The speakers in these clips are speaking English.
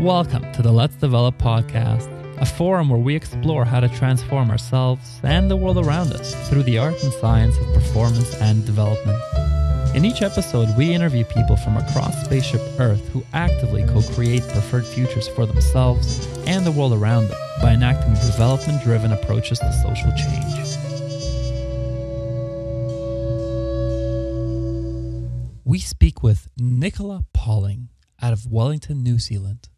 Welcome to the Let's Develop podcast, a forum where we explore how to transform ourselves and the world around us through the art and science of performance and development. In each episode, we interview people from across Spaceship Earth who actively co create preferred futures for themselves and the world around them by enacting development driven approaches to social change. We speak with Nicola Pauling out of Wellington, New Zealand.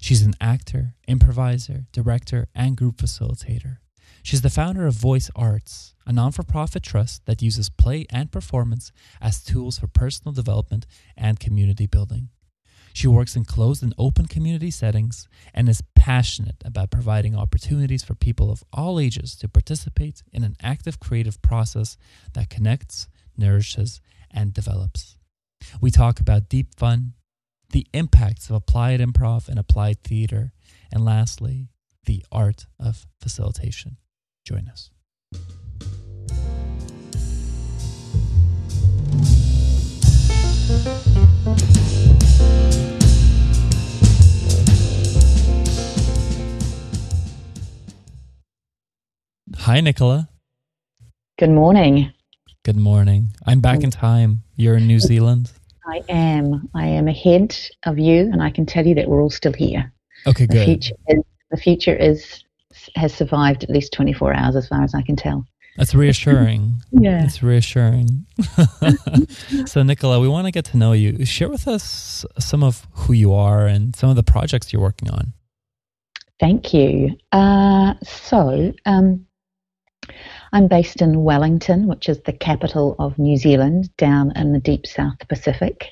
She's an actor, improviser, director, and group facilitator. She's the founder of Voice Arts, a non for profit trust that uses play and performance as tools for personal development and community building. She works in closed and open community settings and is passionate about providing opportunities for people of all ages to participate in an active creative process that connects, nourishes, and develops. We talk about deep fun, the impacts of applied improv and applied theater, and lastly, the art of facilitation. Join us. Hi, Nicola. Good morning. Good morning. I'm back in time. You're in New Zealand. I am. I am ahead of you, and I can tell you that we're all still here. Okay, The good. future is, the future is has survived at least 24 hours, as far as I can tell. That's reassuring. Yeah. It's reassuring. so, Nicola, we want to get to know you. Share with us some of who you are and some of the projects you're working on. Thank you. Uh, so, um, I'm based in Wellington, which is the capital of New Zealand, down in the deep South Pacific.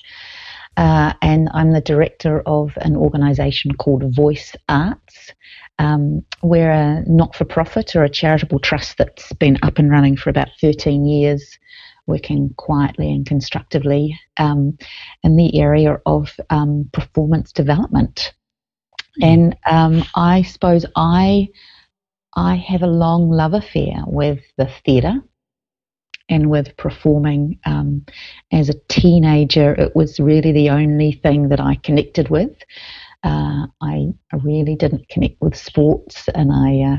Uh, and I'm the director of an organisation called Voice Arts. Um, we're a not for profit or a charitable trust that's been up and running for about 13 years, working quietly and constructively um, in the area of um, performance development. And um, I suppose I I have a long love affair with the theatre and with performing. Um, as a teenager, it was really the only thing that I connected with. Uh, I, really didn't connect with sports, and I, uh,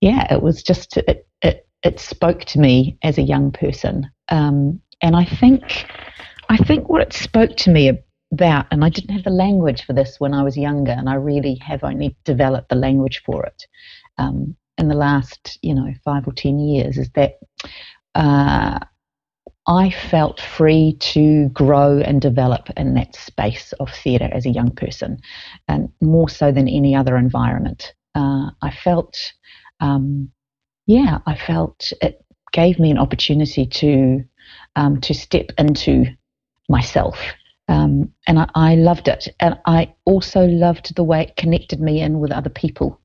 yeah, it was just it, it it spoke to me as a young person, um, and I think I think what it spoke to me about, and I didn't have the language for this when I was younger, and I really have only developed the language for it um, in the last, you know, five or ten years, is that uh, I felt free to grow and develop in that space of theatre as a young person, and more so than any other environment. Uh, I felt, um, yeah, I felt it gave me an opportunity to um, to step into myself. Um, and I, I loved it. And I also loved the way it connected me in with other people.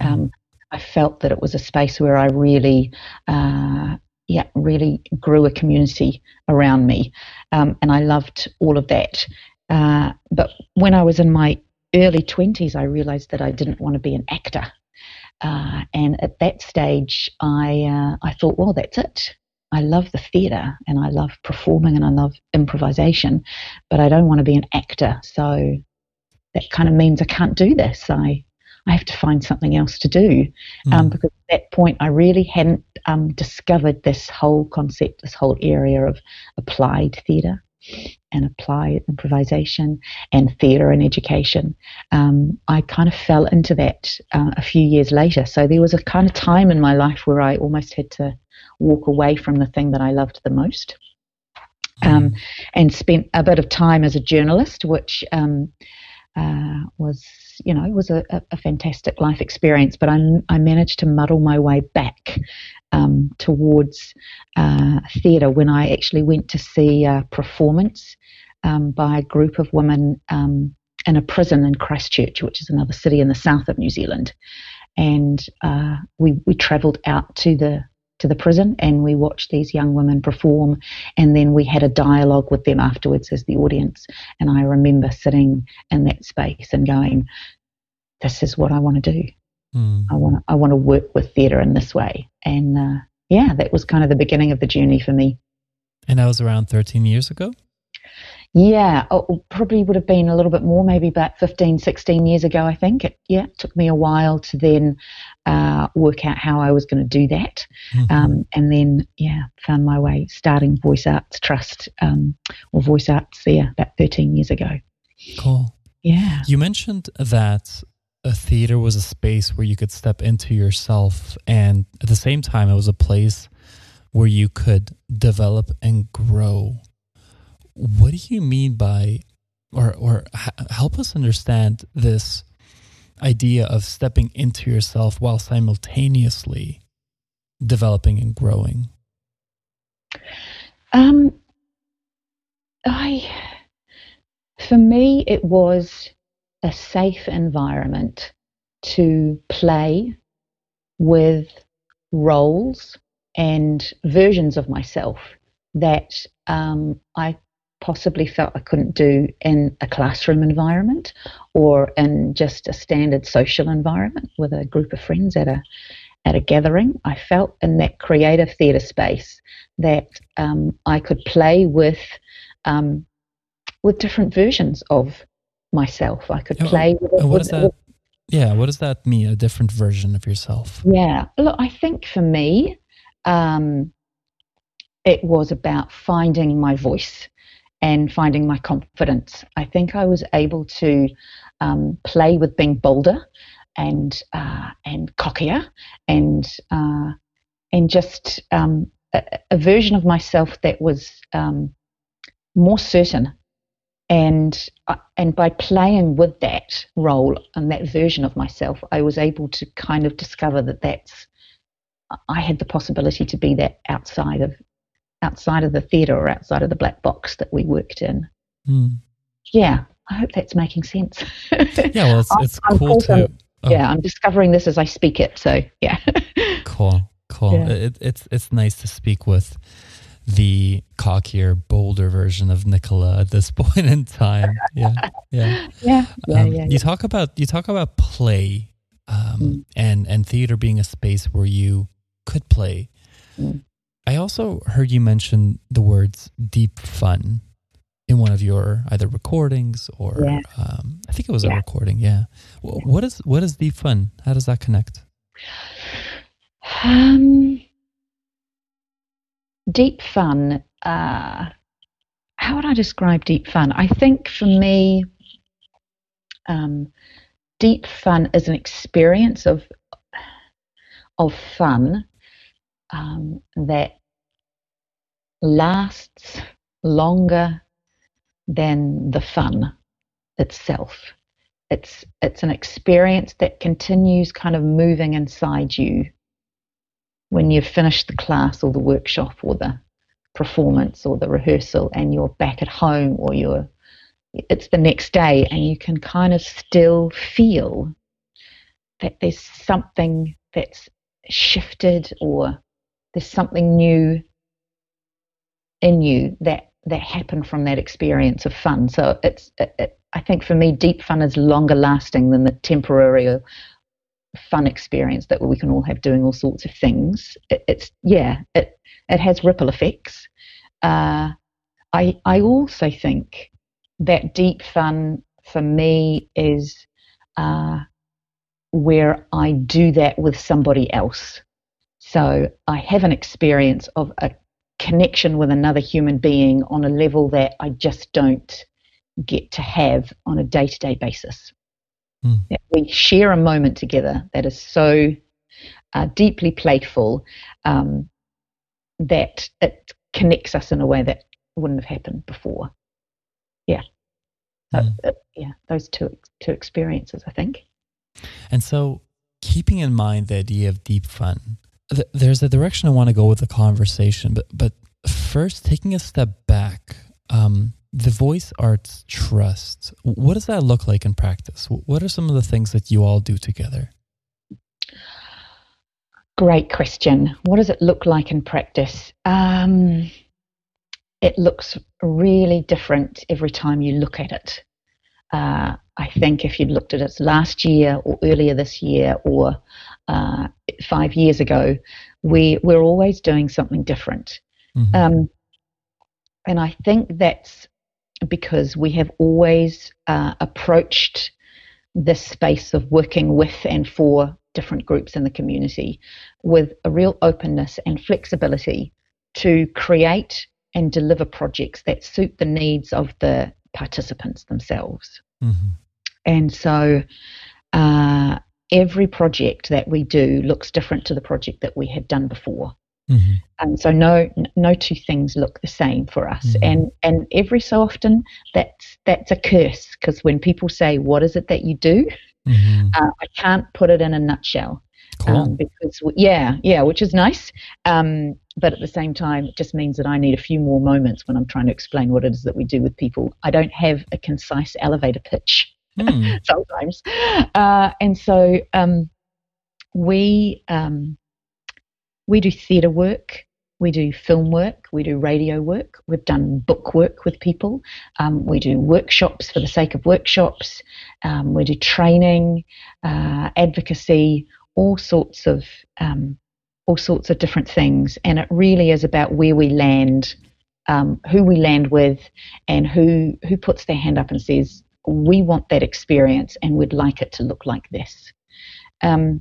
Um, I felt that it was a space where I really, uh, yeah, really grew a community around me. Um, and I loved all of that. Uh, but when I was in my early 20s, I realized that I didn't want to be an actor. Uh, and at that stage, I, uh, I thought, well, that's it. I love the theatre and I love performing and I love improvisation, but I don't want to be an actor. So that kind of means I can't do this. I I have to find something else to do um, Mm. because at that point I really hadn't um, discovered this whole concept, this whole area of applied theatre and applied improvisation and theatre and education. Um, I kind of fell into that uh, a few years later. So there was a kind of time in my life where I almost had to walk away from the thing that I loved the most. Um, and spent a bit of time as a journalist, which um, uh, was, you know, was a, a, fantastic life experience. But I, I managed to muddle my way back um, towards uh, theatre when I actually went to see a performance um, by a group of women um, in a prison in Christchurch, which is another city in the south of New Zealand. And uh, we we travelled out to the to the prison and we watched these young women perform. And then we had a dialogue with them afterwards as the audience. And i remember sitting in that space and going this is what i want to do. Mm. i want to i want to work with theatre in this way. And uh, yeah that was kind of the beginning of the journey for me. And that was around 13 years ago? Yeah, oh, probably would have been a little bit more, maybe about 15, 16 years ago, I think. It, yeah, it took me a while to then uh, work out how I was going to do that. Mm-hmm. Um, and then, yeah, found my way starting Voice Arts Trust um, or Voice Arts, yeah, about 13 years ago. Cool. Yeah. You mentioned that a theater was a space where you could step into yourself, and at the same time, it was a place where you could develop and grow. What do you mean by, or or help us understand this idea of stepping into yourself while simultaneously developing and growing? Um, I, for me, it was a safe environment to play with roles and versions of myself that um, I possibly felt I couldn't do in a classroom environment or in just a standard social environment with a group of friends at a at a gathering. I felt in that creative theatre space that um, I could play with um, with different versions of myself. I could play with it. What does that? Yeah, what does that mean? A different version of yourself? Yeah, look, I think for me, um, it was about finding my voice and finding my confidence. I think I was able to um, play with being bolder and uh, and cockier and uh, and just um, a, a, version of myself that was um, more certain and uh, and by playing with that role and that version of myself, I was able to kind of discover that that's I had the possibility to be that outside of outside of the theatre or outside of the black box that we worked in. Mm. Yeah, I hope that's making sense. yeah, well, it's, it's cool to. Oh. Yeah, I'm discovering this as I speak it. So yeah. cool, cool. Yeah. It, it's it's nice to speak with the cockier, bolder version of Nicola at this point in time. Yeah, yeah, yeah. yeah, um, yeah you talk about you talk about play, um, mm. and and theater being a space where you could play. Mm. I also heard you mention the words deep fun in one of your either recordings or yeah. um, I think it was yeah. a recording. Yeah. What is what is deep fun? How does that connect? Um, deep fun. Uh, how would I describe deep fun? I think for me, um, deep fun is an experience of of fun um, that lasts longer than the fun itself. It's it's an experience that continues kind of moving inside you when you've finished the class or the workshop or the performance or the rehearsal and you're back at home or you're it's the next day and you can kind of still feel that there's something that's shifted or there's something new in you that that happened from that experience of fun so it's it, it, i think for me deep fun is longer lasting than the temporary fun experience that we can all have doing all sorts of things. It, it's yeah, it it has ripple effects. Uh, I I also think that deep fun for me is uh, where I do that with somebody else. So I have an experience of a connection with another human being on a level that I just don't get to have on a day to day basis. Mm. We share a moment together that is so uh, deeply playful um, that it connects us in a way that wouldn't have happened before. Yeah. So, mm. uh, yeah, those two two experiences, I think. And so, keeping in mind the idea of deep fun, there's a direction I want to go with the conversation, but but first, taking a step back, um, the voice arts trust what does that look like in practice? What are some of the things that you all do together? Great question. What does it look like in practice? Um, it looks really different every time you look at it. Uh, i think if you'd looked at it last year or earlier this year or uh, five years ago we, we're always doing something different mm-hmm. um, and i think that's because we have always uh, approached this space of working with and for different groups in the community with a real openness and flexibility to create and deliver projects that suit the needs of the participants themselves. Mm-hmm. And so uh, every project that we do looks different to the project that we had done before. Mm-hmm. And so no no two things look the same for us. Mm-hmm. And and every so often that's that's a curse because when people say what is it that you do, mm-hmm. uh, I can't put it in a nutshell. Cool. Um, because yeah, yeah, which is nice. Um, but at the same time, it just means that I need a few more moments when I'm trying to explain what it is that we do with people. I don't have a concise elevator pitch mm. sometimes, uh, and so um, we um, we do theatre work. We do film work, we do radio work, we've done book work with people, um, we do workshops for the sake of workshops, um, we do training, uh, advocacy, all sorts of um, all sorts of different things, and it really is about where we land, um, who we land with, and who who puts their hand up and says we want that experience and we'd like it to look like this. Um,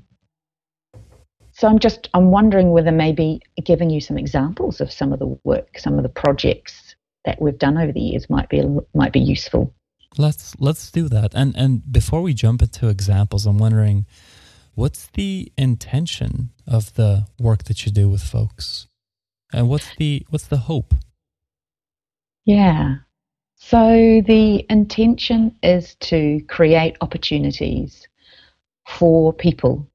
so I'm just I'm wondering whether maybe giving you some examples of some of the work, some of the projects that we've done over the years might be might be useful. Let's let's do that. And and before we jump into examples, I'm wondering what's the intention of the work that you do with folks and what's the what's the hope yeah so the intention is to create opportunities for people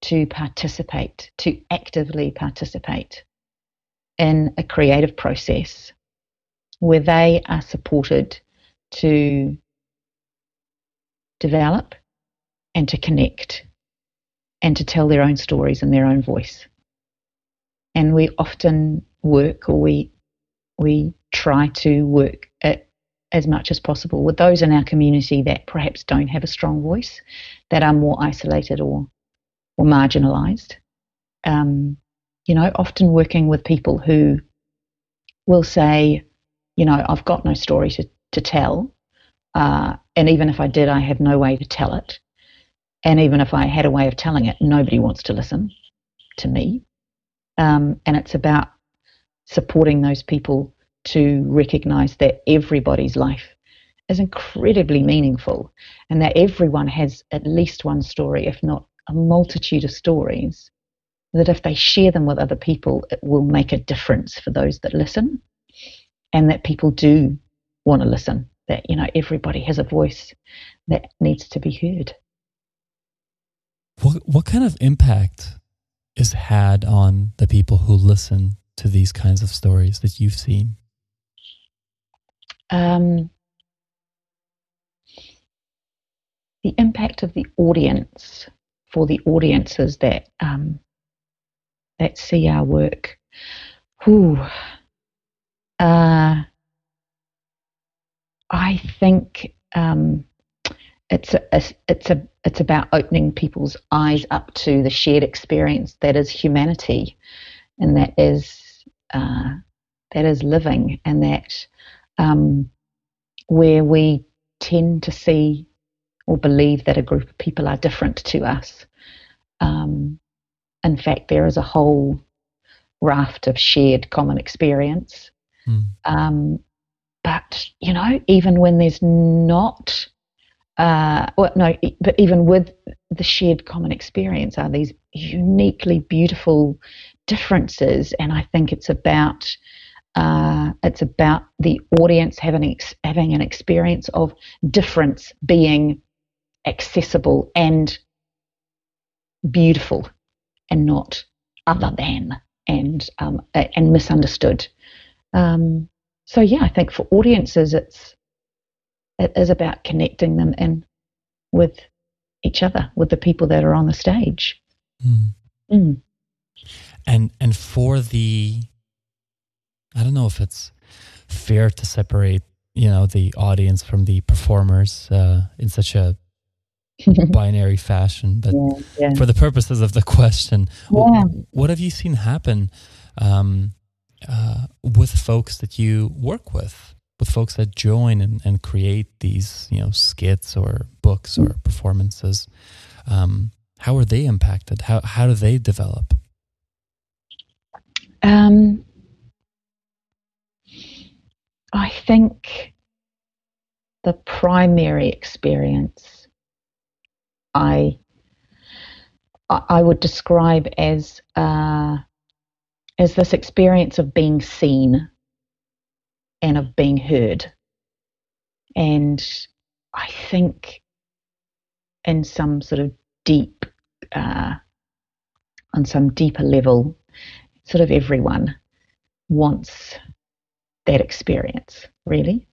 to participate to actively participate in a creative process where they are supported to develop and to connect and to tell their own stories in their own voice. And we often work or we we try to work at, as much as possible with those in our community that perhaps don't have a strong voice, that are more isolated or or marginalised. Um, you know, often working with people who will say, you know, I've got no story to, to tell, uh, and even if I did, I have no way to tell it. And even if I had a way of telling it, nobody wants to listen to me. Um, and it's about supporting those people to recognize that everybody's life is incredibly meaningful and that everyone has at least one story, if not a multitude of stories, that if they share them with other people, it will make a difference for those that listen and that people do want to listen, that, you know, everybody has a voice that needs to be heard. What what kind of impact is had on the people who listen to these kinds of stories that you've seen? Um, the impact of the audience for the audiences that um, that see our work. Uh, I think um, it's a, it's a it's about opening people's eyes up to the shared experience that is humanity, and that is uh, that is living, and that um, where we tend to see or believe that a group of people are different to us. Um, in fact, there is a whole raft of shared common experience. Mm. Um, but you know, even when there's not uh, well, no, but even with the shared common experience are these uniquely beautiful differences, and I think it's about uh, it's about the audience having having an experience of difference being accessible and beautiful, and not other than and um, and misunderstood. Um, so yeah, I think for audiences, it's it is about connecting them in with each other, with the people that are on the stage. Mm. Mm. And and for the, I don't know if it's fair to separate, you know, the audience from the performers uh, in such a binary fashion, but yeah, yeah. for the purposes of the question, yeah. what have you seen happen um, uh, with folks that you work with? with folks that join and, and create these, you know, skits or books or performances, um, how are they impacted? How how do they develop? Um, I think the primary experience I I would describe as uh, as this experience of being seen and of being heard, and I think in some sort of deep, uh, on some deeper level, sort of everyone wants that experience, really.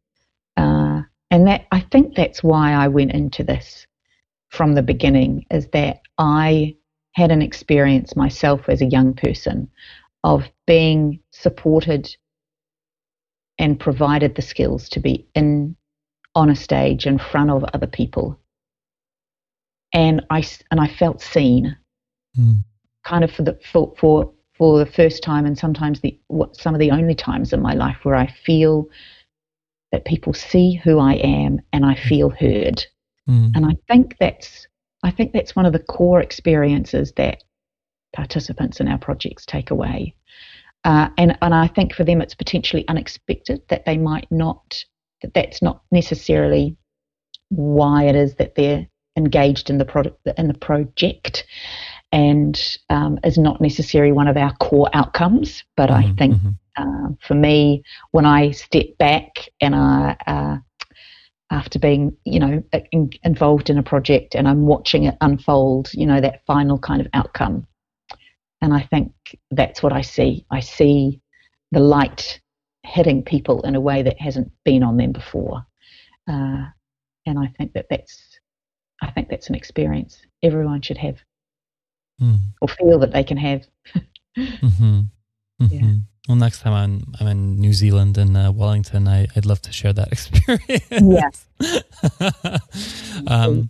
Uh, and that I think that's why I went into this from the beginning, is that I had an experience myself as a young person of being supported and provided the skills to be in on a stage in front of other people. And I and I felt seen, mm. kind of for the for, for for the first time, and sometimes the what some of the only times in my life where I feel that people see who I am and I feel heard, mm. and I think that's I think that's one of the core experiences that participants in our projects take away. Uh, and, and I think for them it's potentially unexpected that they might not, that that's not necessarily why it is that they're engaged in the product in the project and um, is not necessarily one of our core outcomes. But mm-hmm, I think mm-hmm. uh, for me, when I step back and I, uh, after being, you know, in, involved in a project and I'm watching it unfold, you know, that final kind of outcome. And I think that's what I see. I see the light hitting people in a way that hasn't been on them before. Uh, and I think that that's I think that's an experience everyone should have mm. or feel that they can have. mm-hmm. Mm-hmm. Yeah. Well, next time I'm I'm in New Zealand in uh, Wellington, I, would love to share that experience. Yeah. um,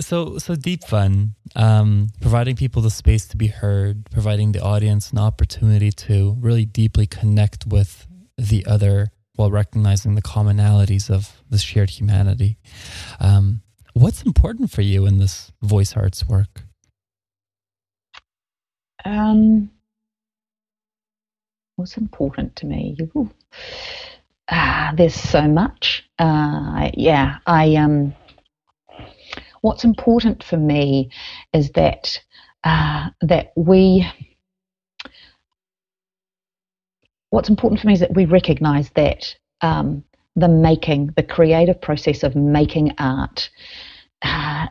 so so deep fun, um, providing people the space to be heard, providing the audience an opportunity to really deeply connect with the other while recognizing the commonalities of the shared humanity. Um, What's important for you in this voice arts work? Um, what's important to me? Ah, there's so much. Uh, yeah, I um. What's important for me is that uh, that we. What's important for me is that we recognise that um, the making, the creative process of making art, uh,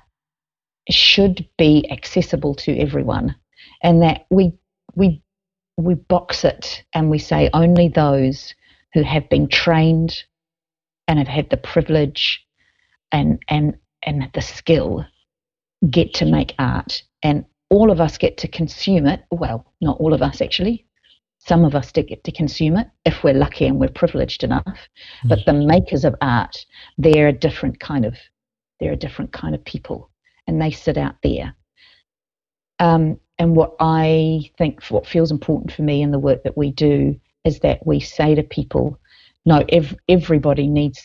should be accessible to everyone, and that we we we box it and we say only those who have been trained and have had the privilege and and and the skill get to make art. And all of us get to consume it. Well not all of us actually. Some of us get to consume it if we're lucky and we're privileged enough. Mm. but the makers of art they're a different kind of they're a different kind of people, and they sit out there. Um, and what I think, what feels important for me in the work that we do, is that we say to people, no, ev- everybody needs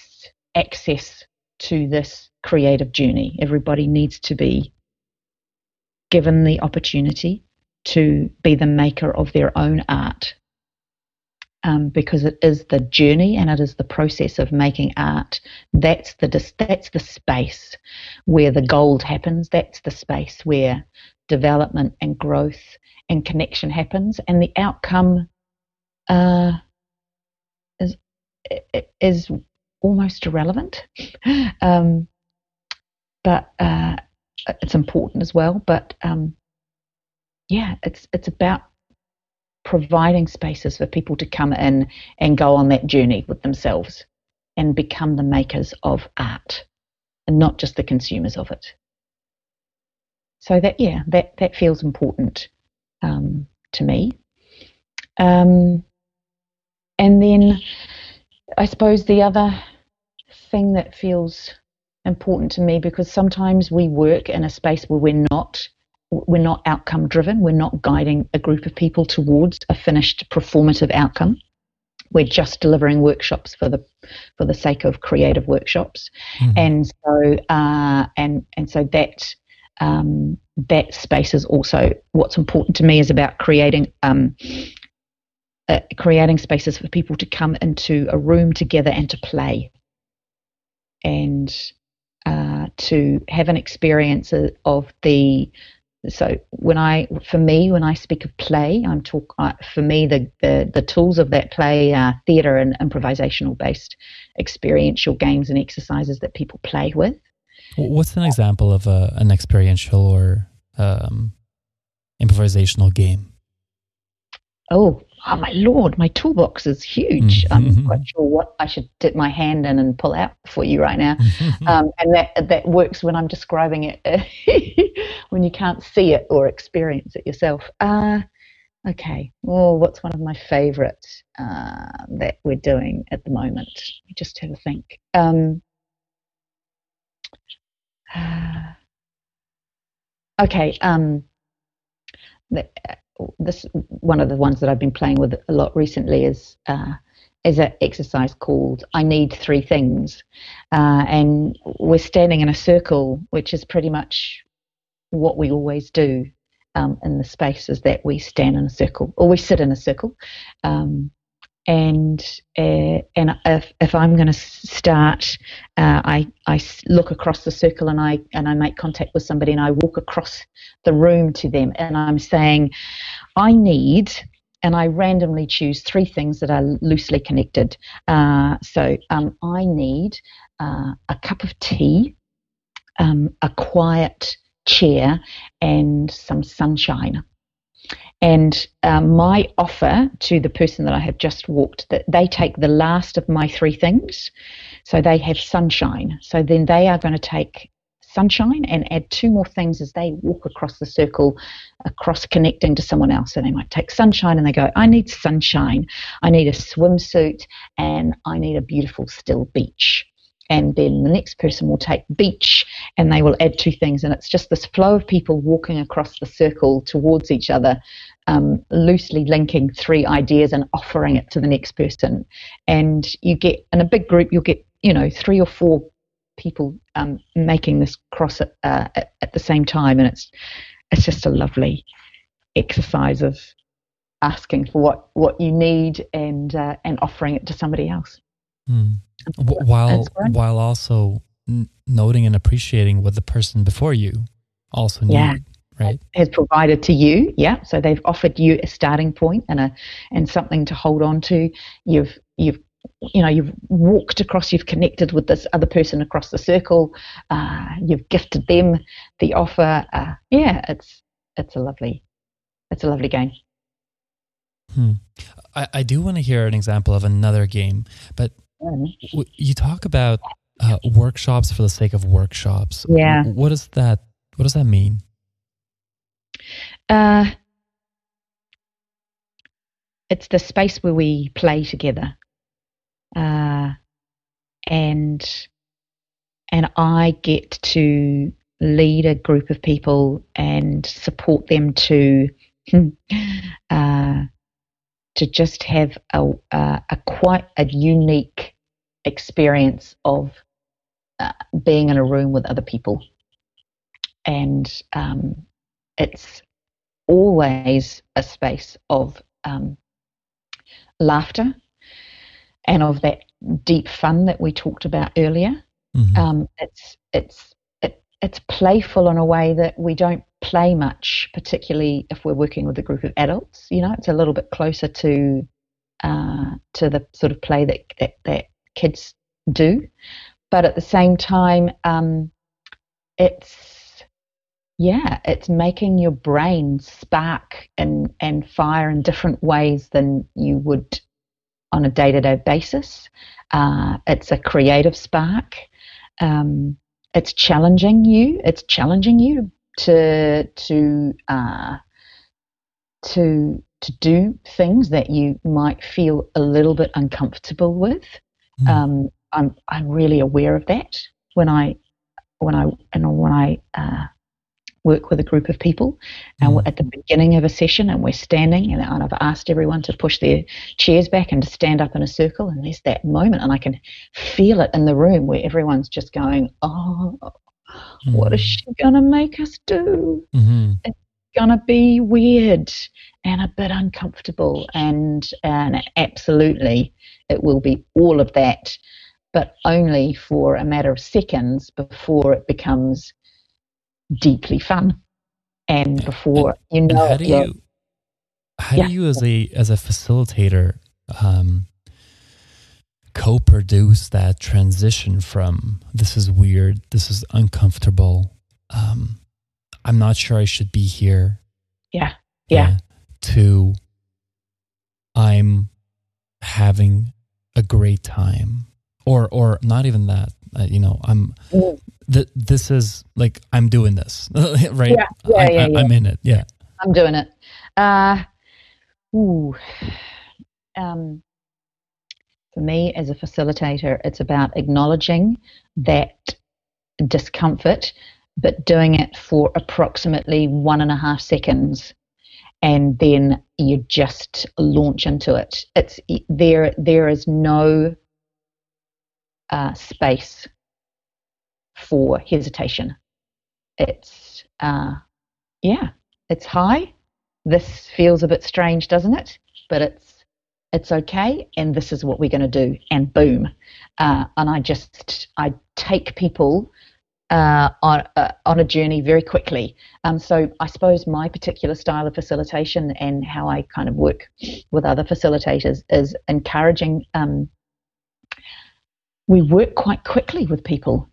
access to this creative journey. Everybody needs to be given the opportunity to be the maker of their own art um, because it is the journey and it is the process of making art. That's the that's the space where the gold happens. That's the space where development and growth and connection happens, and the outcome uh, is is almost irrelevant. Um, but uh, it's important as well. But um, yeah, it's it's about providing spaces for people to come in and go on that journey with themselves and become the makers of art and not just the consumers of it. So that yeah, that that feels important um, to me. Um, and then I suppose the other thing that feels important to me because sometimes we work in a space where we're not we're not outcome driven. We're not guiding a group of people towards a finished performative outcome. we're just delivering workshops for the for the sake of creative workshops, mm-hmm. and so uh, and and so that um, that space is also what's important to me is about creating um, uh, creating spaces for people to come into a room together and to play and uh, to have an experience of the so when I, for me, when I speak of play, I'm talk. Uh, for me, the, the the tools of that play are theatre and improvisational based experiential games and exercises that people play with. What's an example of a, an experiential or um, improvisational game? Oh, oh my lord, my toolbox is huge. Mm-hmm. I'm quite sure what I should dip my hand in and pull out for you right now. Um, and that that works when I'm describing it, when you can't see it or experience it yourself. Uh, okay. Well, what's one of my favourite uh, that we're doing at the moment? Just have a think. Um, okay. Um, the, this one of the ones that I've been playing with a lot recently is uh, is an exercise called I Need Three Things, uh, and we're standing in a circle, which is pretty much what we always do um, in the space. Is that we stand in a circle or we sit in a circle, um, and uh, and if, if I'm going to start, uh, I I look across the circle and I and I make contact with somebody and I walk across the room to them and I'm saying, I need. And I randomly choose three things that are loosely connected. Uh, so um, I need uh, a cup of tea, um, a quiet chair, and some sunshine. And um, my offer to the person that I have just walked that they take the last of my three things. So they have sunshine. So then they are going to take sunshine and add two more things as they walk across the circle, across connecting to someone else. So they might take sunshine and they go, I need sunshine, I need a swimsuit, and I need a beautiful still beach and then the next person will take beach and they will add two things. And it's just this flow of people walking across the circle towards each other um, loosely linking three ideas and offering it to the next person. And you get in a big group you'll get you know three or four people um, making this cross at, uh, at, at the same time. And it's it's just a lovely exercise of asking for what, what you need and uh, and offering it to somebody else. Hmm. While while also n- noting and appreciating what the person before you also yeah. needed right? Has provided to you. Yeah. So they've offered you a starting point and a and something to hold on to. You've you've you know you've walked across you've connected with this other person across the circle. Uh, you've gifted them the offer. Uh, yeah it's it's a lovely it's a lovely game. Hmm. I, I do want to hear an example of another game but you talk about uh, workshops for the sake of workshops. Yeah. What does that What does that mean? Uh, it's the space where we play together, uh, and and I get to lead a group of people and support them to uh, to just have a, a, a quite a unique experience of uh, being in a room with other people. And um, it's always a space of um, laughter and of that deep fun that we talked about earlier. Mm-hmm. Um, it's it's it, it's playful in a way that we don't play much, particularly if we're working with a group of adults. You know, it's a little bit closer to uh, to the sort of play that, that, that kids do. But at the same time, um, it's yeah, it's making your brain spark and and fire in different ways than you would on a day to day basis. Uh, it's a creative spark. Um, it's challenging you. It's challenging you to to uh, to to do things that you might feel a little bit uncomfortable with. Mm. Um, I'm I'm really aware of that when I when I and when I uh, work with a group of people and we're at the beginning of a session and we're standing and, I've asked everyone to push their chairs back and to stand up in a circle and there's that moment and I can feel it in the room where everyone's just going, oh, what is she going to make us do? Mm-hmm. To be weird and a bit uncomfortable and, and absolutely it will be all of that but only for a matter of seconds before it becomes deeply fun and before you And know how do you how Yeah. do you as a as a facilitator um, co-produce that transition from this is weird, this is uncomfortable, um, I'm not sure I should be here. yeah yeah To I'm having a great time, or or not even that. Uh, you know, I'm. Mm. Th- this is like I'm doing this, right? Yeah, yeah, I, yeah, I, yeah. I'm in it. Yeah. I'm doing it. Uh, ooh. Um, for me, as a facilitator, it's about acknowledging that discomfort, but doing it for approximately one and a half seconds, and then you just launch into it. It's there. There is no uh, space for hesitation. It's uh, yeah, it's high. This feels a bit strange, doesn't it? But it's it's okay, and this is what we're going to do. And boom, uh, and I just I take people uh, on uh, on a journey very quickly. Um, so I suppose my particular style of facilitation and how I kind of work with other facilitators is encouraging. Um, we work quite quickly with people.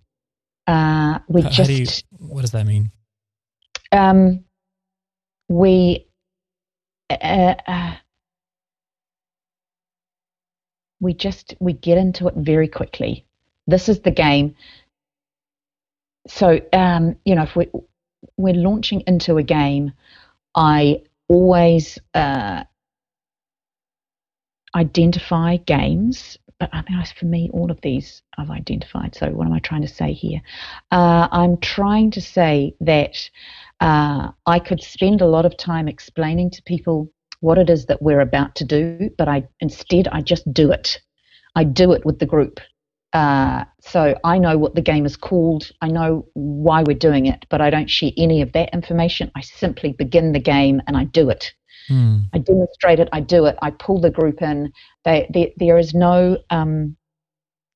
Uh, we How- how just do you, what does that mean? um, we uh, uh, we just we get into it very quickly. This is the game. So um, you know, if we we're launching into a game, I always uh, identify games. But I mean, for me, all of these I've identified. So what am I trying to say here? Uh, I'm trying to say that uh, I could spend a lot of time explaining to people what it is that we're about to do, but I instead I just do it. I do it with the group. Uh, so I know what the game is called. I know why we're doing it, but I don't share any of that information. I simply begin the game and I do it. Hmm. I demonstrate it. I do it. I pull the group in. They, there, there is no um,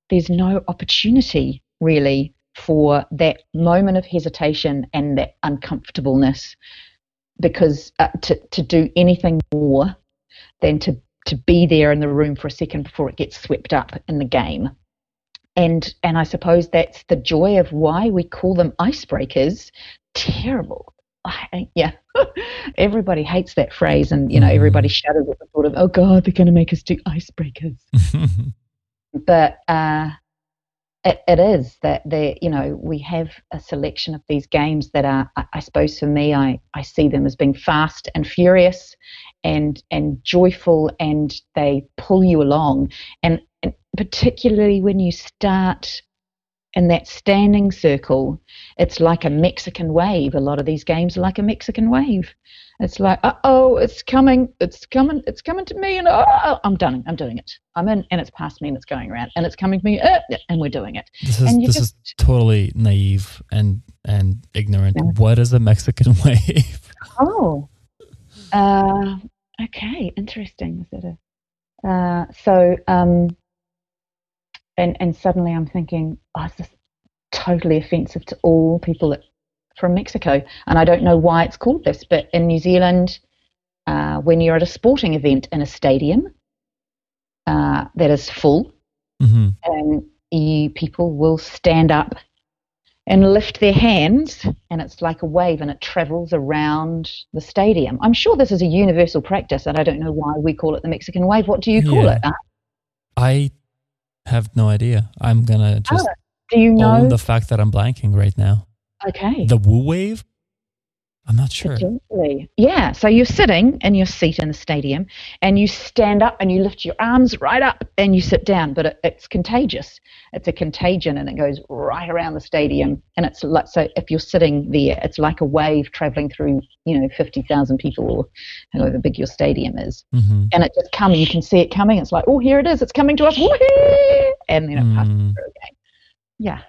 there's no opportunity really for that moment of hesitation and that uncomfortableness because uh, to to do anything more than to to be there in the room for a second before it gets swept up in the game. And and I suppose that's the joy of why we call them icebreakers. Terrible. I, yeah, everybody hates that phrase, and you know Mhm. everybody shudders at the thought of, oh God, they're going to make us do icebreakers but uh, it, it is that there, you know, we have a selection of these games that are, I, I suppose, for me, I, I see them as being fast and furious, and and joyful, and they pull you along, and, and particularly when you start in that standing circle, it's like a Mexican wave. A lot of these games are like a Mexican wave. It's like, uh oh, it's coming, it's coming, it's coming to me, and oh, I'm done, I'm doing it. I'm in, and it's past me, and it's going around, and it's coming to me, uh, and we're doing it. This is this just- is totally naive and and ignorant. Yeah. What is a Mexican wave? Oh, uh, okay, interesting. Is it a, uh, so, um, and and suddenly I'm thinking, oh, this is totally offensive to all people that, from Mexico, and I don't know why it's called this, but in New Zealand, uh, when you're at a sporting event in a stadium uh, that is full, hmm and you people will stand up and lift their hands and it's like a wave and it travels around the stadium. I'm sure this is a universal practice and I don't know why we call it the Mexican wave. What do you call Yeah. it? I have no idea. I'm gonna just do you know? the fact that I'm blanking right now. Okay. The woo wave? I'm not sure. Potentially. Yeah. So you're sitting in your seat in the stadium and you stand up and you lift your arms right up and you sit down, but it, it's contagious. It's a contagion and it goes right around the stadium. And it's like, so if you're sitting there, it's like a wave traveling through, you know, 50,000 people or however big your stadium is. Mm-hmm. And it just comes, you can see it coming. It's like, oh, here it is. It's coming to us. Woo-hoo! And then it passes Mm. through again. Yeah.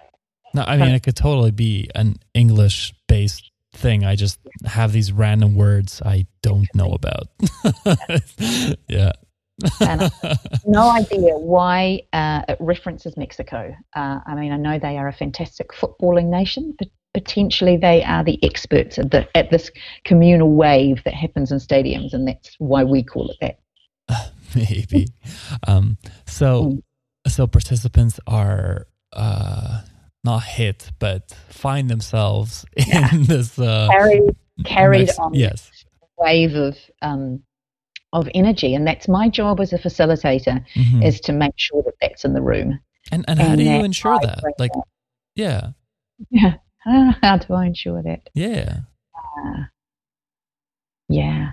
No, I mean, it could totally be an English based thing. I just have these random words I don't know about. yeah. No idea why uh, it references Mexico. Uh, I mean, I know they are a fantastic footballing nation, but potentially they are the experts at, the, at this communal wave that happens in stadiums, and that's why we call it that. Maybe. Um, so, so participants are uh, not hit, but find themselves in this uh, Carried, carried Mex- on Yes. wave of um, of energy, and that's my job as a facilitator Mhm. is to make sure that that's in the room. And and how do you ensure that? Like, that. yeah, Yeah, Ah, how do I ensure that? yeah. Uh, yeah.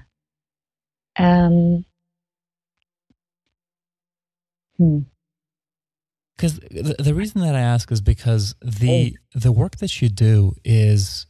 Um. Hmm. Because the, the reason that I ask is because the the work that you do is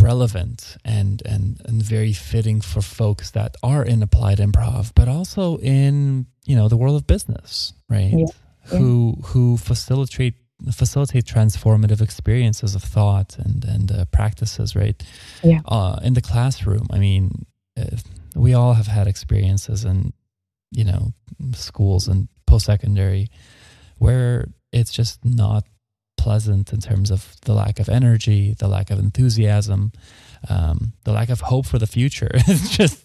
relevant and and and very fitting for folks that are in applied improv, but also in you know the world of business, right? Yeah, Who who facilitate facilitate transformative experiences of thought and and uh, practices, right? Yeah. Uh, in the classroom, I mean, uh, we all have had experiences in you know schools and post secondary where it's just not pleasant in terms of the lack of energy, the lack of enthusiasm, um, the lack of hope for the future. it's just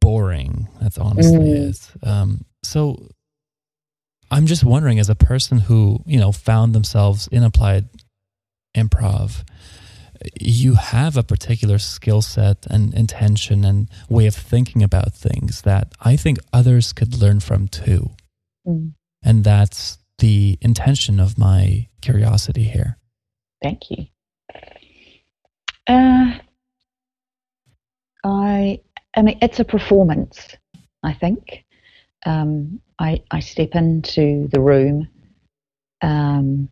boring. That's honestly Mm. is. Um, so I'm just wondering, as a person who you know found themselves in applied improv, you have a particular skill set and intention and way of thinking about things that I think others could learn from too. Mm. And that's the intention of my curiosity here. Thank you. Uh, I, I mean, it's a performance. I think. Um, I I step into the room, um,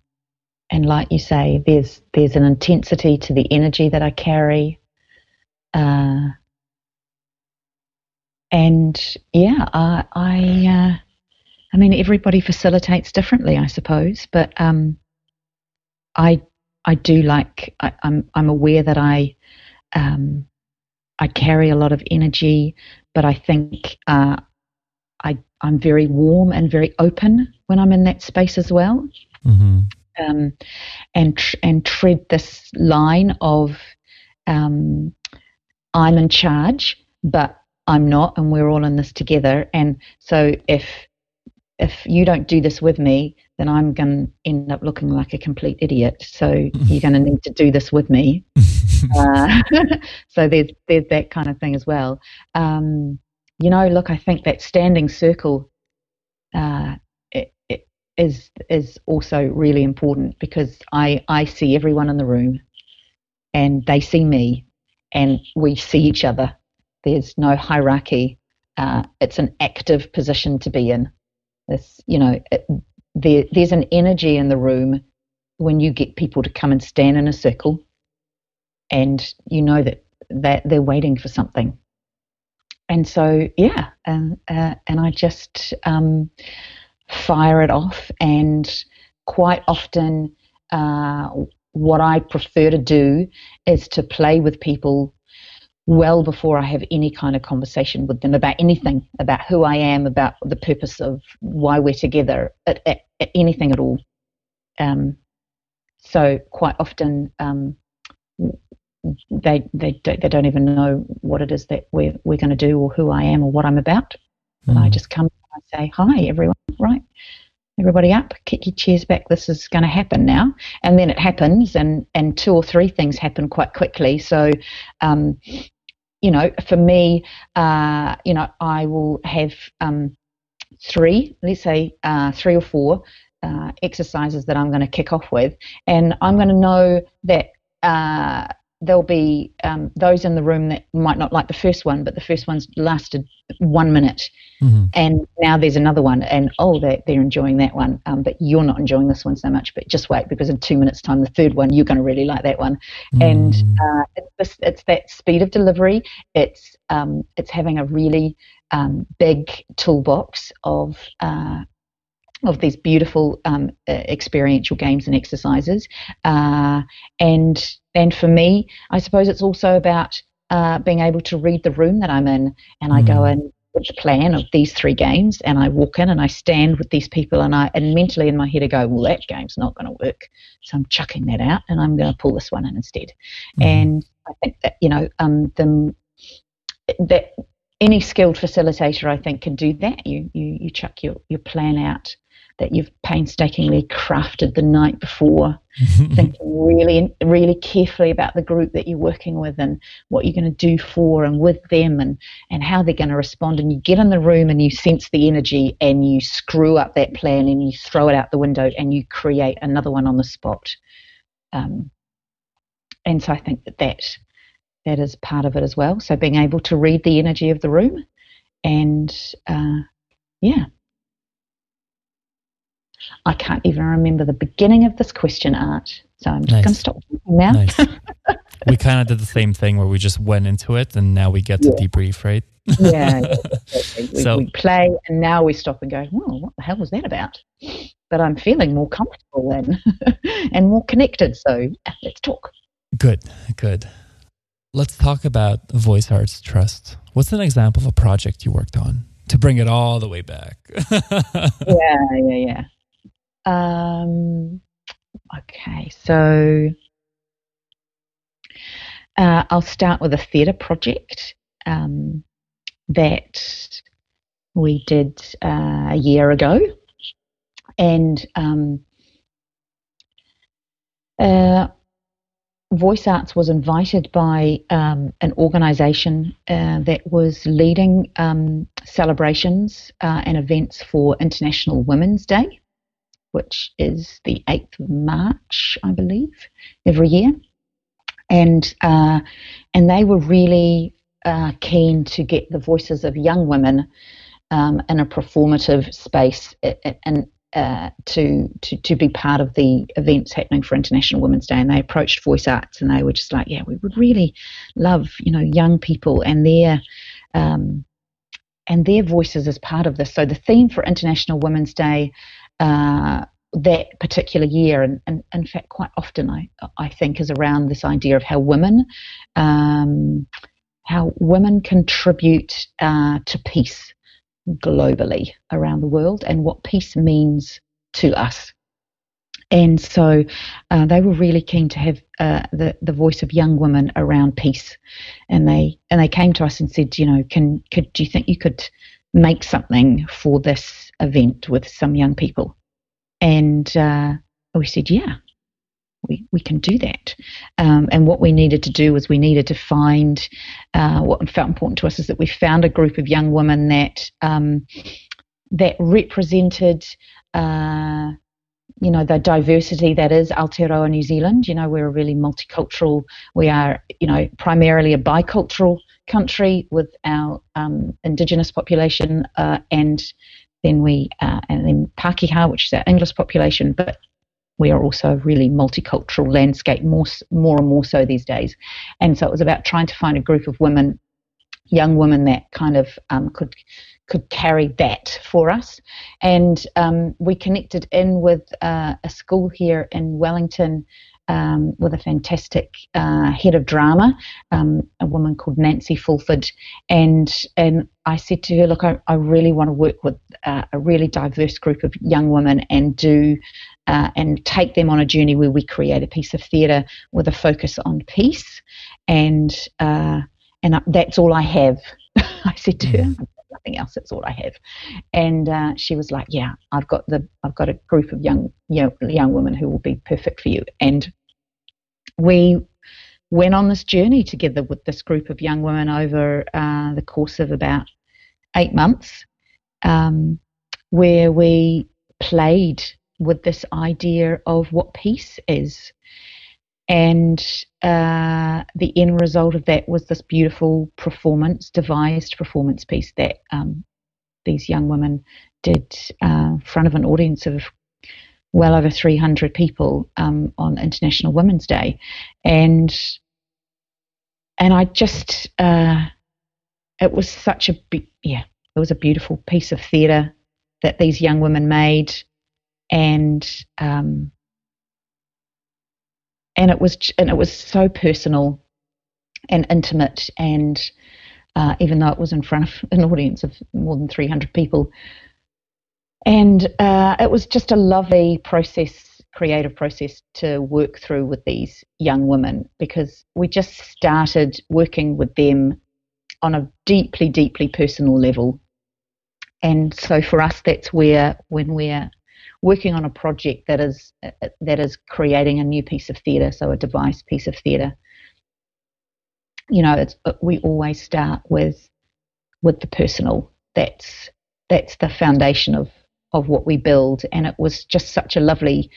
and like you say, there's there's an intensity to the energy that I carry. Uh, and yeah, I I, uh, I mean, everybody facilitates differently, I suppose, but um, I I do like I, I'm I'm aware that I um, I carry a lot of energy, but I think uh, I I'm very warm and very open when I'm in that space as well, Mm-hmm. Um, and tr- and tread this line of um, I'm in charge, but I'm not, and we're all in this together. And so if if you don't do this with me, then I'm going to end up looking like a complete idiot. So you're going to need to do this with me. Uh, so there's there's that kind of thing as well. Um, you know, look, I think that standing circle uh, is is also really important because I I see everyone in the room, and they see me, and we see each other. There's no hierarchy. Uh, it's an active position to be in. This, you know, it, there, there's an energy in the room when you get people to come and stand in a circle, and you know that that they're waiting for something. And so, yeah, and uh, and I just um, fire it off, and quite often, uh, what I prefer to do is to play with people well before I have any kind of conversation with them about anything, about who I am, about the purpose of why we're together, at, at, at anything at all. Um, so quite often um, they, they they don't even know what it is that we're we're going to do or who I am or what I'm about. And I Mm. just come I say hi everyone, right? Everybody up, kick your chairs back. This is going to happen now, and then it happens, and and two or three things happen quite quickly. So, um, you know, for me, uh, you know, I will have um, three, let's say uh, three or four uh, exercises that I'm going to kick off with, and I'm going to know that uh, there'll be um, those in the room that might not like the first one, but the first one's lasted one minute, mm-hmm. and now there's another one, and oh, they're, they're enjoying that one, um, but you're not enjoying this one so much. But just wait, because in two minutes' time, the third one you're going to really like that one, mm. and uh, it's, it's that speed of delivery. It's um, it's having a really um, big toolbox of uh, of these beautiful um, uh, experiential games and exercises. Uh, and and for me, I suppose it's also about uh, being able to read the room that I'm in, and I mm. go and with the plan of these three games, and I walk in and I stand with these people, and I and mentally in my head I go, well, that game's not going to work, so I'm chucking that out, and I'm going to pull this one in instead. Mm. And I think that you know um, the that any skilled facilitator, I think, can do that. You you you chuck your your plan out that you've painstakingly crafted the night before, thinking really, really carefully about the group that you're working with and what you're going to do for and with them and, and how they're going to respond. And you get in the room and you sense the energy and you screw up that plan and you throw it out the window and you create another one on the spot. Um, and so I think that, that that is part of it as well. So being able to read the energy of the room and uh, yeah, I can't even remember the beginning of this question, Art. So I'm just nice. going to stop now. Nice. we kind of did the same thing where we just went into it and now we get to yeah. debrief, right? yeah. yeah we, so, we play and now we stop and go, well, what the hell was that about? But I'm feeling more comfortable then and more connected. So let's talk. Good, good. Let's talk about Voice Arts Trust. What's an example of a project you worked on to bring it all the way back? yeah, yeah, yeah. Um, okay, so uh, I'll start with a theatre project um, that we did uh, a year ago. And um, uh, Voice Arts was invited by um, an organisation uh, that was leading um, celebrations uh, and events for International Women's Day which is the 8th of March, I believe, every year. And, uh, and they were really uh, keen to get the voices of young women um, in a performative space and uh, to, to to be part of the events happening for International Women's Day, and they approached Voice Arts, and they were just like, "Yeah, we would really love, you know, young people and their um, and their voices as part of this." So the theme for International Women's Day uh, that particular year, and, and, in fact, quite often I I think is around this idea of how women um, how women contribute uh, to peace globally around the world, and what peace means to us. And so uh, they were really keen to have uh, the the voice of young women around peace, and they and they came to us and said, you know, can could do you think you could make something for this event with some young people? And uh, we said, yeah, we, we can do that. Um, and what we needed to do was we needed to find uh, what felt important to us is that we found a group of young women that um, that represented. Uh, you know the diversity that is Aotearoa New Zealand. You know we're a really multicultural. We are you know primarily a bicultural country with our um, indigenous population uh, and then we uh, and then Pakeha, which is our English population, but we are also a really multicultural landscape, more more and more so these days. And so it was about trying to find a group of women, young women that kind of um, could could carry that for us. And um, we connected in with uh, a school here in Wellington um, with a fantastic uh, head of drama, um, a woman called Nancy Fulford, and and I said to her, look, I, I really want to work with uh, a really diverse group of young women and do uh, and take them on a journey where we create a piece of theatre with a focus on peace, and uh, and that's all I have. I said to her, mm. Nothing else. That's all I have. And uh, she was like, "Yeah, I've got the I've got a group of young you know, young women who will be perfect for you." And we went on this journey together with this group of young women over uh, the course of about eight months, um, where we played with this idea of what peace is. And uh, the end result of that was this beautiful performance, devised performance piece that um, these young women did uh, in front of an audience of well over 300 people um, on International Women's Day, and and I just uh, it was such a be- yeah it was a beautiful piece of theatre that these young women made, and um, and it was and it was so personal and intimate and uh, even though it was in front of an audience of more than 300 people. And uh, it was just a lovely process creative process to work through with these young women because we just started working with them on a deeply deeply personal level. And so for us that's where when we're working on a project that is that is creating a new piece of theatre, so a devised piece of theatre. You know, it's we always start with with the personal. That's that's the foundation of of what we build, and it was just such a lovely,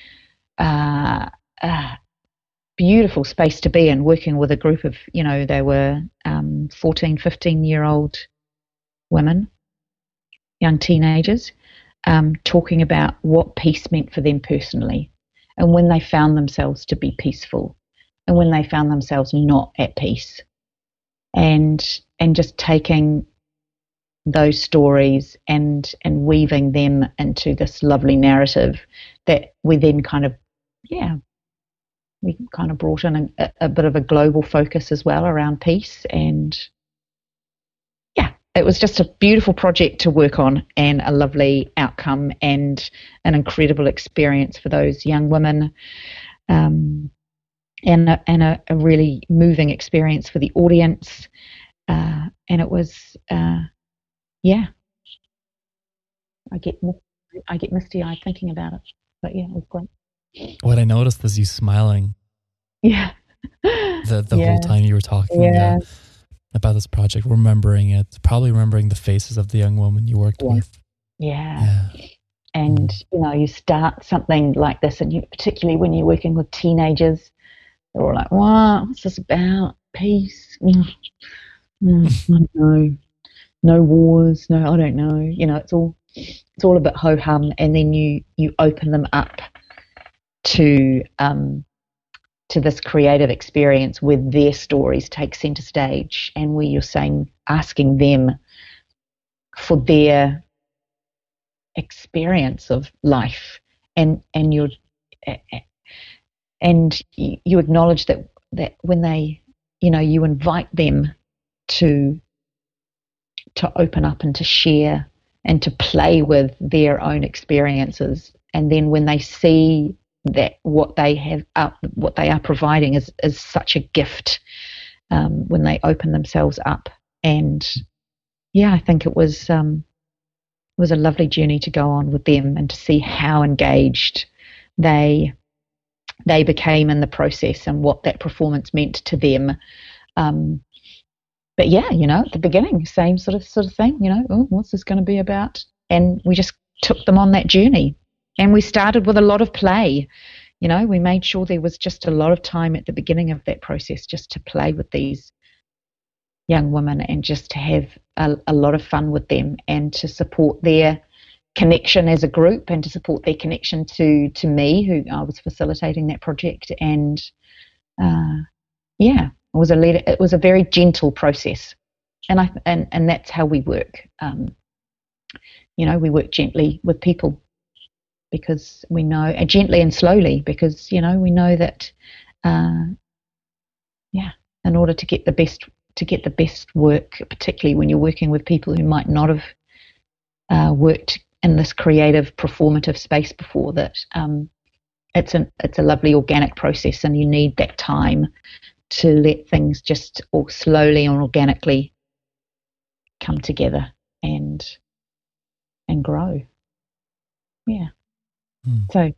uh, uh, beautiful space to be in. Working with a group of, you know, they were um, 14, 15 year old women, young teenagers, um, talking about what peace meant for them personally and when they found themselves to be peaceful and when they found themselves not at peace. And and just taking those stories and and weaving them into this lovely narrative that we then kind of yeah we kind of brought in a, a bit of a global focus as well around peace and it was just a beautiful project to work on and a lovely outcome and an incredible experience for those young women um, and, a, and a, a, really moving experience for the audience. Uh, and it was, uh, yeah, I get I get misty eyed thinking about it. But yeah, it was great. What I noticed is you smiling. Yeah. the the yeah. whole time you were talking. Yeah. Uh, about this project, remembering it, probably remembering the faces of the young women you worked yeah. with. Yeah. yeah. And, mm. you know, you start something like this, and you, particularly when you're working with teenagers, they're all like, what? What's this about? Peace? Mm. Mm, I don't know. No wars. No, I don't know. You know, it's all it's all a bit ho hum, and then you you open them up to um, to this creative experience where their stories take center stage and where you're saying asking them for their experience of life. And and you're and you acknowledge that that when they you know you invite them to to open up and to share and to play with their own experiences. And then when they see that what they have uh, what they are providing is is such a gift um, when they open themselves up. And yeah I think it was um, it was a lovely journey to go on with them and to see how engaged they they became in the process and what that performance meant to them. Um, but yeah you know at the beginning same sort of sort of thing you know oh, what's this going to be about? And we just took them on that journey and we started with a lot of play. You know, we made sure there was just a lot of time at the beginning of that process just to play with these young women and just to have a, a lot of fun with them and to support their connection as a group and to support their connection to to me who I was facilitating that project. And uh, yeah it was a it was a very gentle process. And I and and that's how we work. Um, you know we work gently with people because we know uh, gently and slowly because you know we know that uh, yeah in order to get the best to get the best work particularly when you're working with people who might not have uh, worked in this creative performative space before that um, it's an it's a lovely organic process and you need that time to let things just all slowly and organically come together and and grow. Yeah Mm. So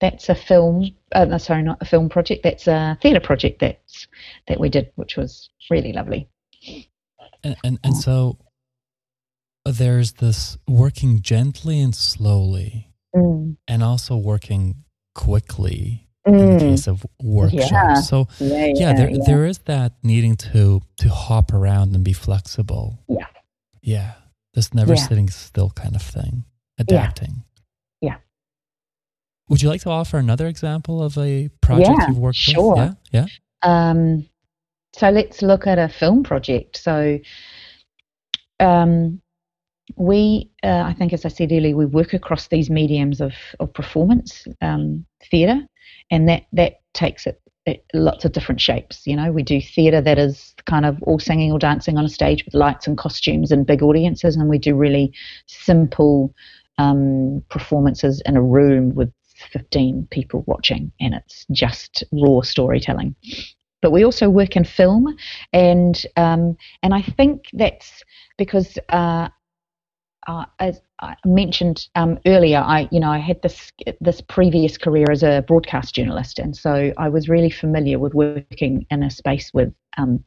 that's a film. Uh, no, sorry, not a film project. That's a theatre project that's that we did, which was really lovely. And and, and so there's this working gently and slowly, mm. and also working quickly. in the case of workshops. Yeah. So Yeah, yeah, yeah, there there is that needing to to hop around and be flexible. Yeah. Yeah. This never sitting still kind of thing. Adapting. Would you like to offer another example of a project Yeah, you've worked sure. with? Yeah. Yeah. Um, so let's look at a film project. So um, we, uh, I think, as I said earlier, we work across these mediums of, of performance, um, theatre, and that, that takes it, it lots of different shapes. You know, we do theatre that is kind of all singing or dancing on a stage with lights and costumes and big audiences, and we do really simple um, performances in a room with 15 people watching, and it's just raw storytelling. But we also work in film, and um, and I think that's because uh, uh, as I mentioned um, earlier, I you know I had this this previous career as a broadcast journalist, and so I was really familiar with working in a space with um,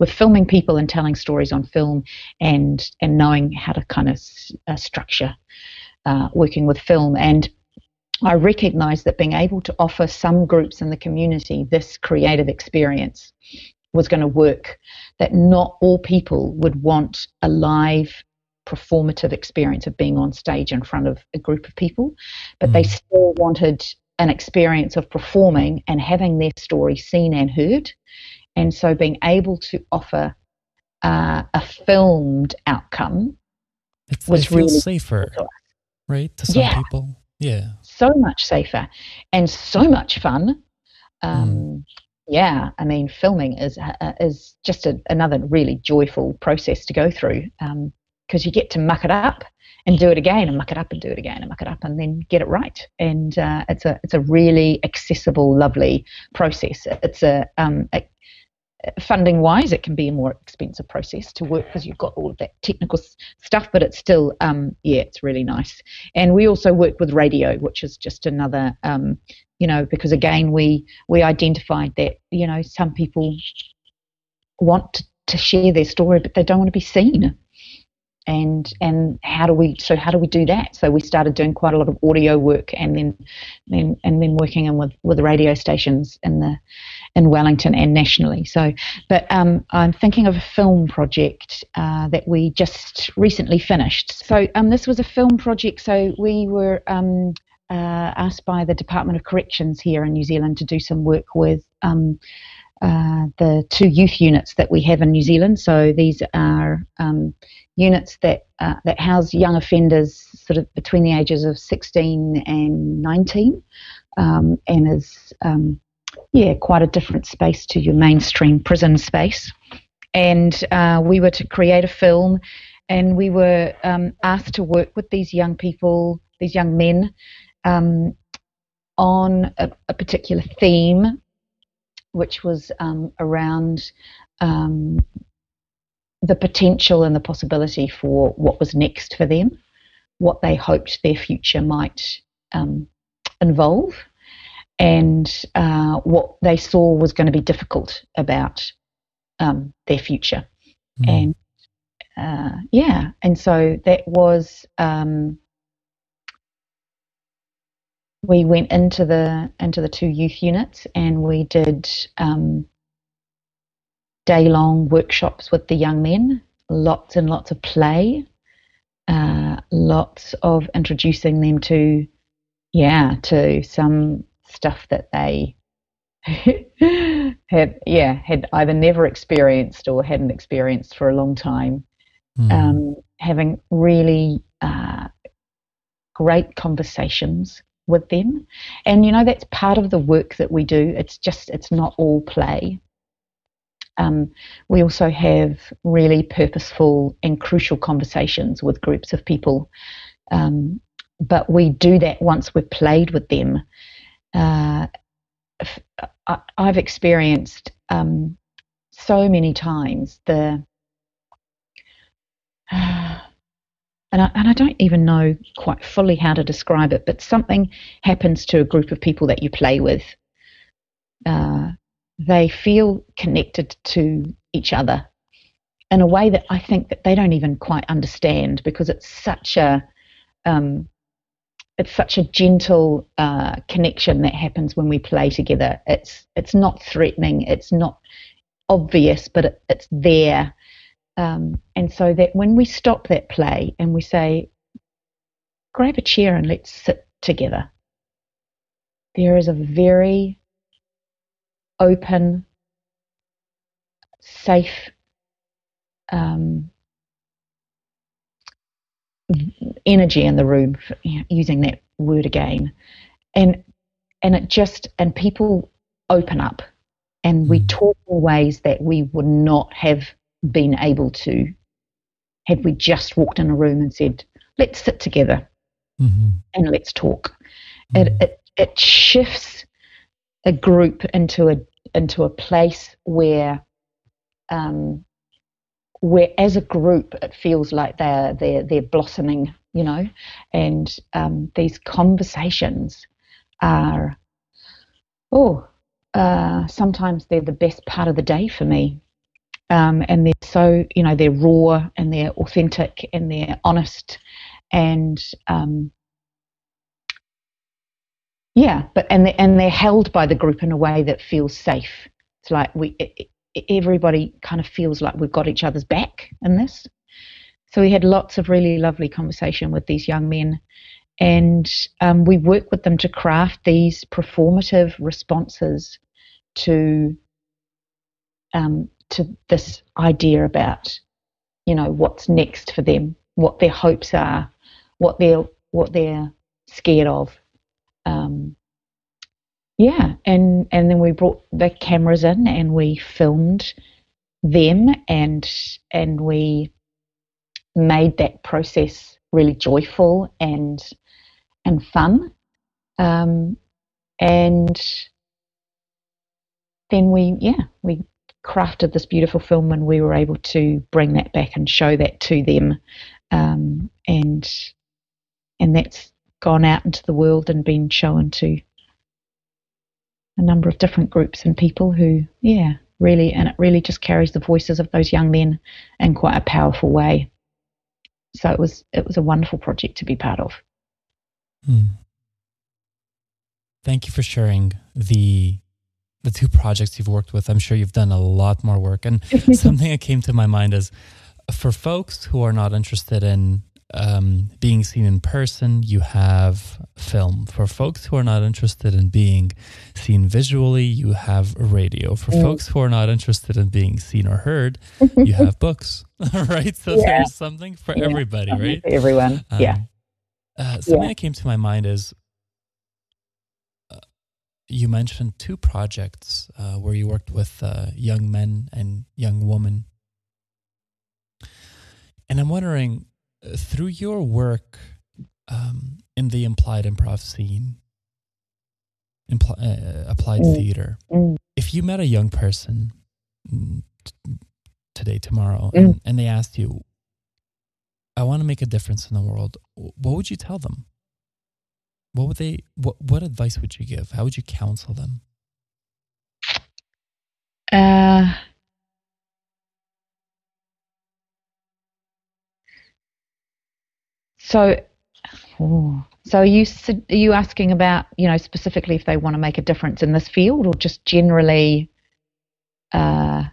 with filming people and telling stories on film, and and knowing how to kind of uh, structure uh, working with film and. I recognise that being able to offer some groups in the community this creative experience was going to work. That not all people would want a live performative experience of being on stage in front of a group of people, but they still wanted an experience of performing and having their story seen and heard. And so being able to offer uh, a filmed outcome It's, was it really safer, right? To some Yeah. people. Yeah. So much safer and so much fun. Um, Yeah, I mean, filming is uh, is just a, another really joyful process to go through because you get to muck it up and do it again and muck it up and do it again and muck it up and then get it right. And uh, it's a it's a really accessible, lovely process. It's a, um, a funding wise, it can be a more expensive process to work because you've got all of that technical s- stuff, but it's still, um, yeah, it's really nice. And we also work with radio, which is just another, um, you know, because again, we we identified that you know some people want to, to share their story, but they don't want to be seen. And and how do we so how do we do that? So we started doing quite a lot of audio work, and then then and then working in with with radio stations in the in Wellington and nationally. So, but um, I'm thinking of a film project uh, that we just recently finished. So um, this was a film project. So we were um, uh, asked by the Department of Corrections here in New Zealand to do some work with. Um, uh, the two youth units that we have in New Zealand. So these are um, units that uh, that house young offenders, sort of between the ages of 16 and 19, um, and is um, yeah quite a different space to your mainstream prison space. And uh, we were to create a film, and we were um, asked to work with these young people, these young men, um, on a, a particular theme which was um, around um, the potential and the possibility for what was next for them, what they hoped their future might um, involve, and uh, what they saw was going to be difficult about um, their future. Mm. And uh, yeah, and so that was um, we went into the into the two youth units and we did um, day long workshops with the young men, lots and lots of play, uh, lots of introducing them to yeah to some stuff that they had yeah had either never experienced or hadn't experienced for a long time. Mm. Um, having really uh, great conversations with them. And you know, that's part of the work that we do. It's just, it's not all play. Um, we also have really purposeful and crucial conversations with groups of people. Um, but we do that once we've played with them. Uh, I, I've experienced um, so many times the and I, and I don't even know quite fully how to describe it, but something happens to a group of people that you play with. Uh, they feel connected to each other in a way that I think that they don't even quite understand because it's such a um, it's such a gentle uh, connection that happens when we play together. It's it's not threatening. It's not obvious, but it, it's there. Um, and so that when we stop that play and we say, grab a chair and let's sit together, there is a very open, safe um, energy in the room, using that word again, and and it just and people open up, and we mm. talk in ways that we would not have been able to had we just walked in a room and said, "Let's sit together mm-hmm. and let's talk." Mm. It, it it shifts a group into a into a place where um, where as a group it feels like they're they're they're blossoming, you know, and um, these conversations are oh uh, sometimes they're the best part of the day for me. Um, and they're so you know they're raw and they're authentic and they're honest and um, yeah but and they, and they're held by the group in a way that feels safe it's like we it, everybody kind of feels like we've got each other's back in this. So we had lots of really lovely conversation with these young men, and um, we work with them to craft these performative responses to um, to this idea about you know what's next for them, what their hopes are, what they're what they're scared of. Um, yeah, and and then we brought the cameras in and we filmed them and and we made that process really joyful and and fun. Um, and then we yeah we crafted this beautiful film and we were able to bring that back and show that to them um, and and that's gone out into the world and been shown to a number of different groups and people who, yeah, really, and it really just carries the voices of those young men in quite a powerful way. So it was it was a wonderful project to be part of. Hmm. Thank you for sharing the the two projects you've worked with. I'm sure you've done a lot more work. And something that came to my mind is for folks who are not interested in um, being seen in person, you have film. For folks who are not interested in being seen visually, you have radio. For mm. folks who are not interested in being seen or heard, you have books, right? So yeah. there's something for yeah. everybody, right? For everyone, um, yeah. Uh, something yeah. that came to my mind is you mentioned two projects uh, where you worked with uh, young men and young women. And I'm wondering, through your work um, in the implied improv scene, impl- uh, applied mm. theater, mm. if you met a young person mm, t- today, tomorrow, mm. and, and they asked you, I want to make a difference in the world, what would you tell them? What would they, what, what advice would you give? How would you counsel them? Uh, So, oh, so are you are you asking about you know specifically if they want to make a difference in this field, or just generally, uh,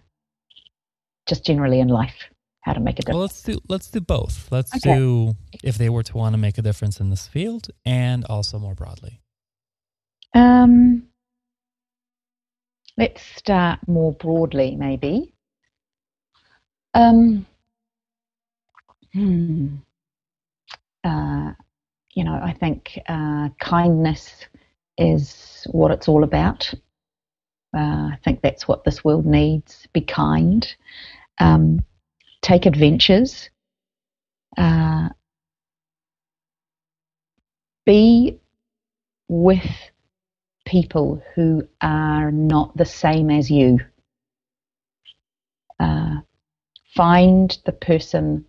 just generally in life, how to make a difference? Well, let's do let's do both. Let's okay. do if they were to want to make a difference in this field, and also more broadly. Um, let's start more broadly, maybe. Um, hmm uh, you know, I think uh, kindness is what it's all about. Uh, I think that's what this world needs. Be kind. Um, take adventures. Uh, be with people who are not the same as you. Uh, find the person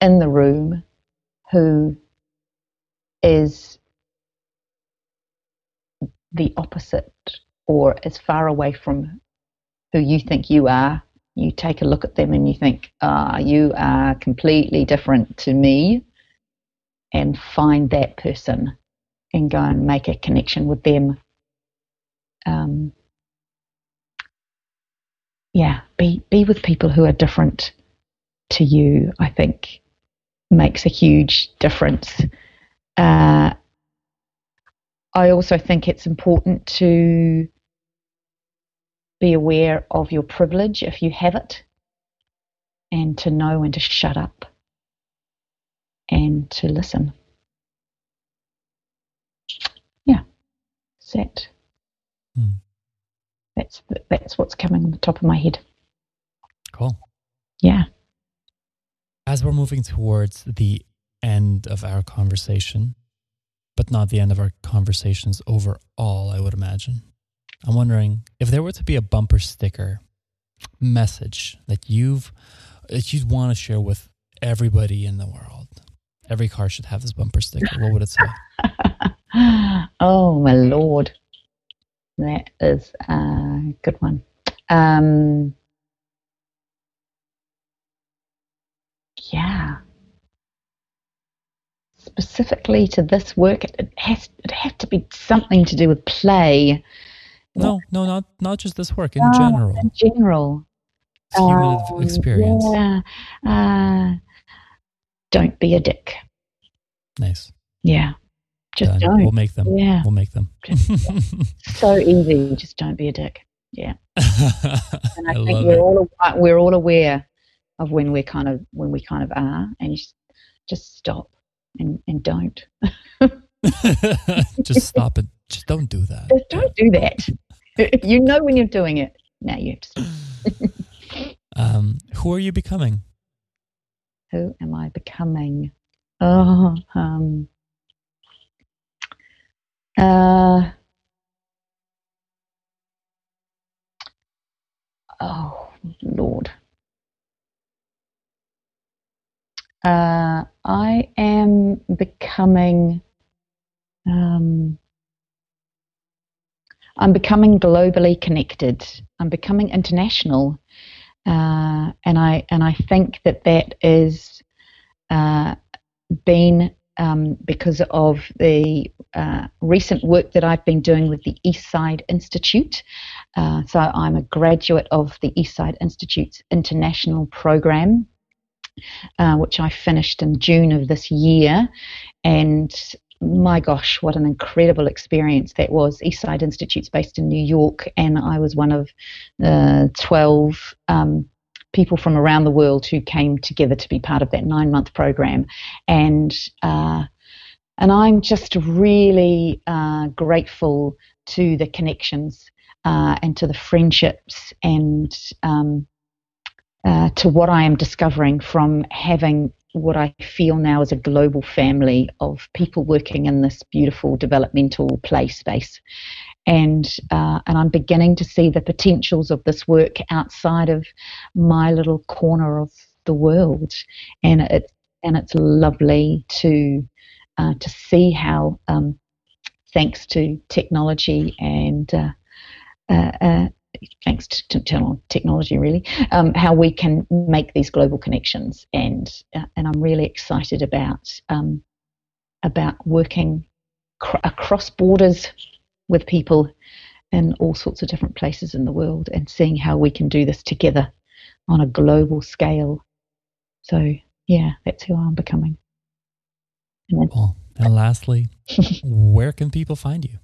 in the room who is the opposite or as far away from who you think you are, you take a look at them and you think, ah, you are completely different to me. and find that person and go and make a connection with them. Um, yeah, be be with people who are different to you. I think makes a huge difference. Uh, I also think it's important to be aware of your privilege if you have it, and to know when to shut up and to listen. Yeah, set. Hmm. That's that's what's coming on the top of my head. Cool. Yeah. As we're moving towards the end of our conversation, but not the end of our conversations overall, I would imagine. I'm wondering if there were to be a bumper sticker message that you've that you'd want to share with everybody in the world. Every car should have this bumper sticker. What would it say? oh my lord, that is a good one. Um, yeah. Specifically to this work, it has it have to be something to do with play. No, no, not not just this work in uh, general. In general, human um, experience. Yeah. Uh, don't be a dick. Nice. Yeah. Just Done. don't. We'll make them. Yeah. We'll make them. so easy. Just don't be a dick. Yeah. and I, I think we're it. all we're all aware of when we're kind of when we kind of are, and you just, just stop and and don't. just stop it. Just don't do that. Just don't do that. you know when you're doing it. Now you have to. um, who are you becoming? Who am I becoming? Oh, um, uh, oh, Lord. Uh, I am becoming. Um, I'm becoming globally connected. I'm becoming international, uh, and I and I think that that is uh, been um, because of the uh, recent work that I've been doing with the Eastside Institute. Uh, so I'm a graduate of the Eastside Institute's international program, uh, which I finished in June of this year. And my gosh, what an incredible experience that was. Eastside Institute's based in New York, and I was one of the 12 um, people from around the world who came together to be part of that nine month program. And uh, and I'm just really uh, grateful to the connections uh, and to the friendships and um, uh, to what I am discovering from having what I feel now is a global family of people working in this beautiful developmental play space. And uh, and I'm beginning to see the potentials of this work outside of my little corner of the world, and it and it's lovely to uh, to see how, um, thanks to technology and uh, uh, uh thanks to, to, technology, really, um, how we can make these global connections, and uh, and I'm really excited about um, about working cr- across borders with people in all sorts of different places in the world and seeing how we can do this together on a global scale. So, yeah, that's who I'm becoming. And, well, and lastly, where can people find you?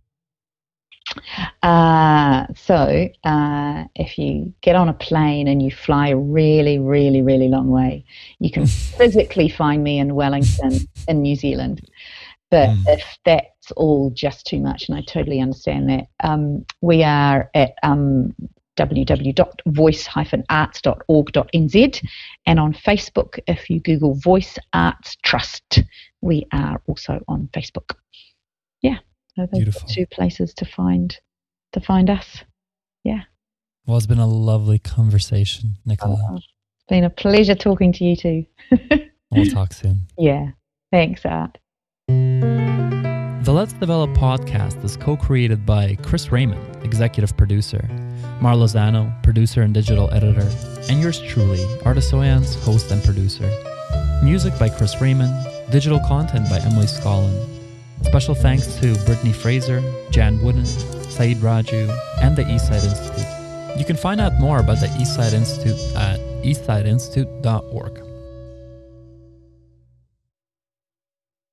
Uh, so, uh, if you get on a plane and you fly a really, really, really long way, you can physically find me in Wellington, in New Zealand. But mm. if that's all just too much, and I totally understand that, um, we are at um, www.voice-arts.org.nz and on Facebook, if you Google Voice Arts Trust, we are also on Facebook. So those Beautiful. are two places to find to find us. Yeah. Well, it's been a lovely conversation, Nicola. Oh, it's been a pleasure talking to you too. we'll talk soon. Yeah. Thanks, Art. The Let's Develop podcast is co created by Chris Raymond, executive producer, Mar Lozano, producer and digital editor, and yours truly, Artis Oyans, host and producer. Music by Chris Raymond, Digital content by Emily Scollin. Special thanks to Brittany Fraser, Jan Wooden, Saeed Raju, and the Eastside Institute. You can find out more about the Eastside Institute at eastsideinstitute.org.